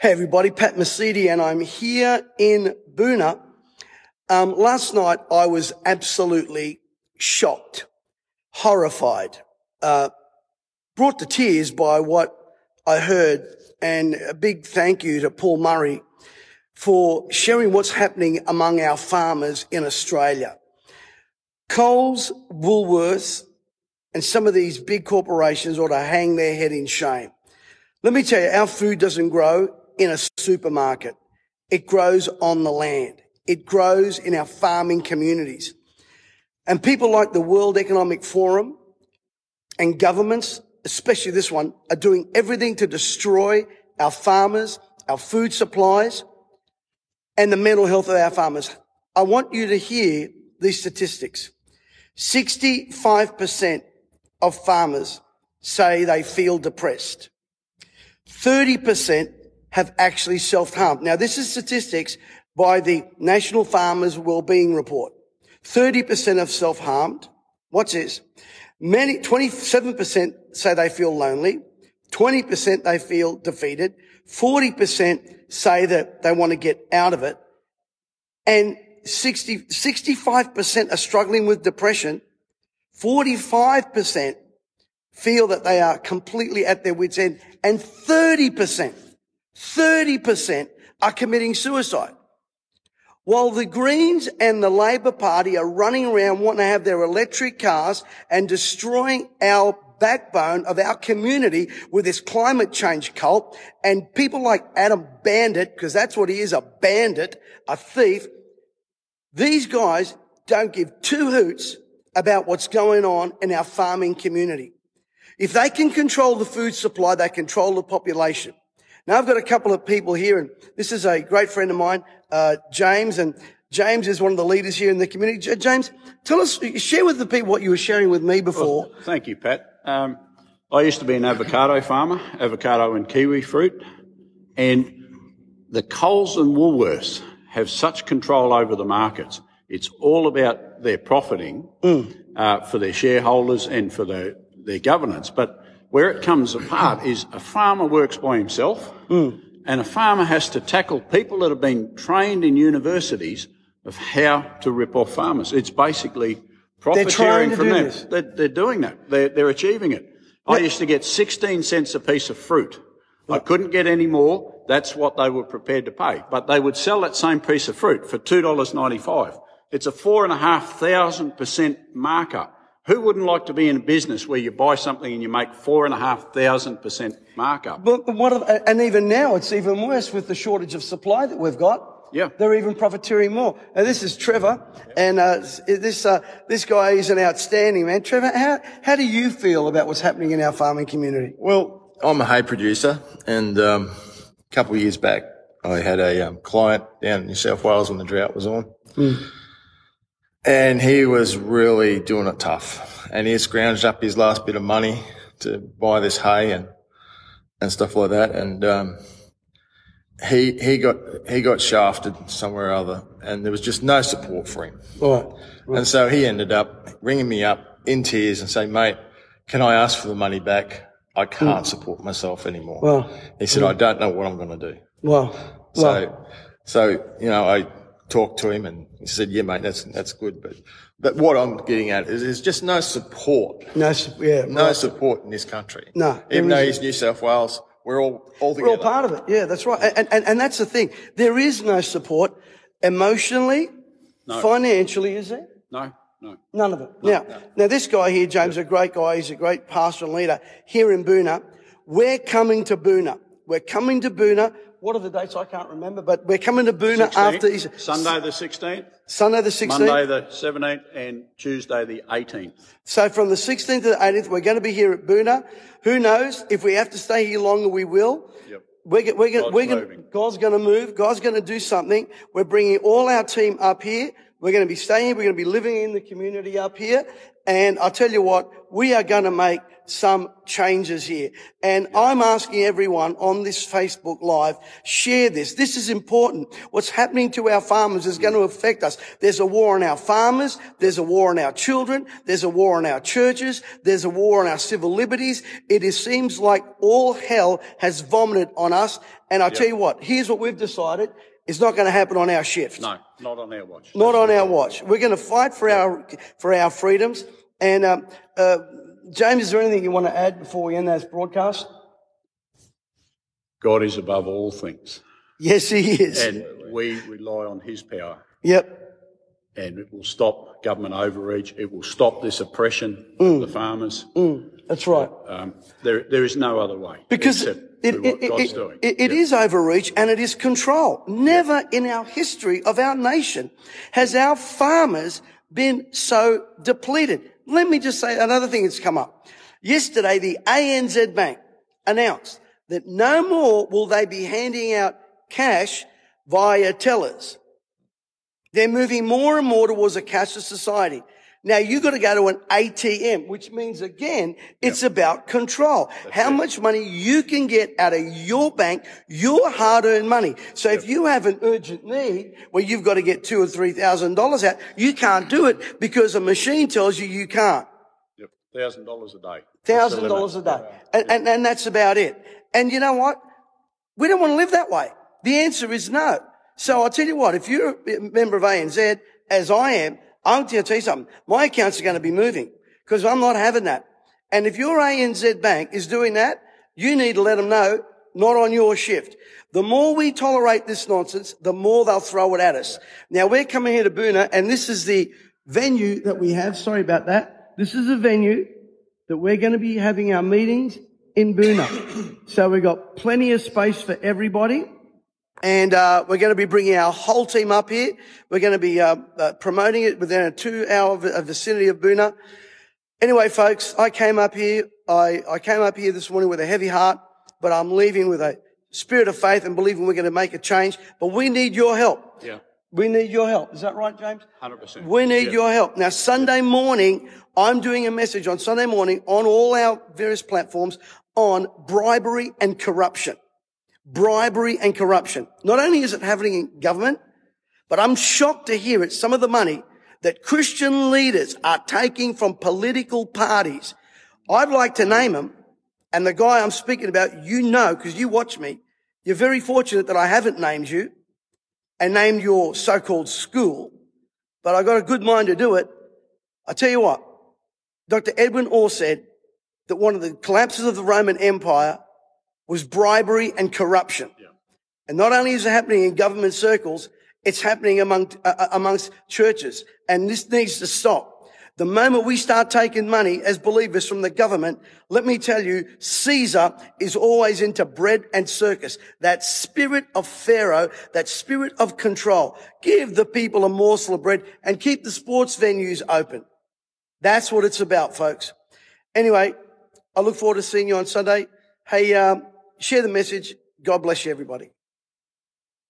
Hey everybody, Pat Mesiti and I'm here in Boonah. Um, last night I was absolutely shocked, horrified, uh, brought to tears by what I heard and a big thank you to Paul Murray for sharing what's happening among our farmers in Australia. Coles, Woolworths, and some of these big corporations ought to hang their head in shame. Let me tell you, our food doesn't grow in a supermarket. It grows on the land. It grows in our farming communities. And people like the World Economic Forum and governments, especially this one, are doing everything to destroy our farmers, our food supplies, and the mental health of our farmers. I want you to hear these statistics. 65% of farmers say they feel depressed. 30% have actually self-harmed. Now, this is statistics by the National Farmers Wellbeing Report. 30% have self-harmed. What's this? Many, 27% say they feel lonely. 20% they feel defeated. 40% say that they want to get out of it. And 60, 65% are struggling with depression. 45% feel that they are completely at their wits end. And 30%, 30% are committing suicide. While the Greens and the Labor Party are running around wanting to have their electric cars and destroying our backbone of our community with this climate change cult and people like Adam Bandit, because that's what he is, a bandit, a thief. These guys don't give two hoots about what's going on in our farming community. If they can control the food supply, they control the population. Now I've got a couple of people here and this is a great friend of mine, uh, James, and James is one of the leaders here in the community. James, tell us, share with the people what you were sharing with me before. Well, thank you, Pat. Um, I used to be an avocado farmer, avocado and kiwi fruit, and the Coles and Woolworths have such control over the markets. It's all about their profiting mm. uh, for their shareholders and for their, their governance. But where it comes apart is a farmer works by himself, mm. and a farmer has to tackle people that have been trained in universities of how to rip off farmers. It's basically profiteering from them. They're, they're, doing that. They're, they're achieving it. I used to get 16 cents a piece of fruit. I couldn't get any more. That's what they were prepared to pay. But they would sell that same piece of fruit for $2.95. It's a four and a half thousand percent markup. Who wouldn't like to be in a business where you buy something and you make four and a half thousand percent markup? But what, and even now it's even worse with the shortage of supply that we've got. Yeah. They're even profiteering more. Now this is Trevor, and uh, this uh, this guy is an outstanding man. Trevor, how how do you feel about what's happening in our farming community? Well, I'm a hay producer, and um, a couple of years back, I had a um, client down in New South Wales when the drought was on, mm. And he was really doing it tough, and he scrounged up his last bit of money to buy this hay and and stuff like that, and um, he he got he got shafted somewhere or other, and there was just no support for him. Right. right. And so he ended up ringing me up in tears and saying, "Mate, can I ask for the money back? I can't mm. support myself anymore." Well, he said. "I don't know what I'm going to do." Well, so well. so you know, I talked to him and he said, "Yeah, mate, that's that's good." But but what I'm getting at is there's just no support. No, yeah, no right. support in this country. No, even though he's New South Wales we're all, all together. We're all part of it. Yeah, that's right. And, and, and that's the thing. There is no support emotionally, no. financially, is there? No. No. None of it. No, now, no. now this guy here, James, yeah. a great guy. He's a great pastor and leader here in Boonah. We're coming to Boonah. We're coming to Boonah what are the dates? I can't remember, but we're coming to Boonah 16th, after Easter. Sunday the 16th. Sunday the 16th. Monday the 17th and Tuesday the 18th. So from the 16th to the 18th, we're going to be here at Boonah. Who knows? If we have to stay here longer, we will. Yep. We're, we're, God's we're gonna, God's going to move. God's going to do something. We're bringing all our team up here. We're going to be staying. We're going to be living in the community up here. And I'll tell you what, we are going to make some changes here. And I'm asking everyone on this Facebook live, share this. This is important. What's happening to our farmers is going to affect us. There's a war on our farmers. There's a war on our children. There's a war on our churches. There's a war on our civil liberties. It is, seems like all hell has vomited on us. And I tell you what, here's what we've decided. It's not going to happen on our shift. No, not on our watch. Not on our watch. We're going to fight for our, for our freedoms. And, um, uh, James, is there anything you want to add before we end this broadcast? God is above all things, Yes, he is. and we rely on His power. yep. And it will stop government overreach. It will stop this oppression of the farmers. That's right. Um, there, there is no other way Because it, what it, God's it- doing. it- it is overreach and it is control. Never in our history of our nation has our farmers been so depleted. Let me just say another thing that's come up. Yesterday, the ANZ Bank announced that no more will they be handing out cash via tellers. They're moving more and more towards a cashless society. Now you've got to go to an ATM, which means again, it's about control. How much money you can get out of your bank, your hard-earned money. So if you have an urgent need where you've got to get two or three thousand dollars out, you can't do it because a machine tells you you can't. Yep, thousand dollars a day. That's Thousand dollars a day. And, and, and that's about it. And you know what? We don't want to live that way. The answer is no. So I'll tell you what, if you're a member of ANZ, as I am, I'm going to tell you something. My accounts are going to be moving because I'm not having that. And if your ANZ bank is doing that, you need to let them know, not on your shift. The more we tolerate this nonsense, the more they'll throw it at us. Now we're coming here to Boonah and this is the venue that we have. Sorry about that. This is a venue that we're going to be having our meetings in Boonah. so we've got plenty of space for everybody. And uh, we're going to be bringing our whole team up here. We're going to be uh, uh, promoting it within a two-hour vicinity of Boonah. Anyway, folks, I came up here. I, I came up here this morning with a heavy heart, but I'm leaving with a spirit of faith and believing we're going to make a change. But we need your help. Yeah, We need your help. Is that right, James? hundred percent. We need your help. Now, Sunday morning, I'm doing a message on Sunday morning on all our various platforms on bribery and corruption. Bribery and corruption. Not only is it happening in government, but I'm shocked to hear it. Some of the money that Christian leaders are taking from political parties. I'd like to name them. And the guy I'm speaking about, you know, because you watch me. You're very fortunate that I haven't named you and named your so-called school, but I got a good mind to do it. I tell you what, Dr. Edwin Orr said that one of the collapses of the Roman Empire was bribery and corruption. And not only is it happening in government circles, it's happening among, uh, uh, amongst churches. And this needs to stop. The moment we start taking money as believers from the government, let me tell you, Caesar is always into bread and circus. That spirit of Pharaoh, that spirit of control. Give the people a morsel of bread and keep the sports venues open. That's what it's about, folks. Anyway, I look forward to seeing you on Sunday. Hey, um, share the message. God bless you, everybody.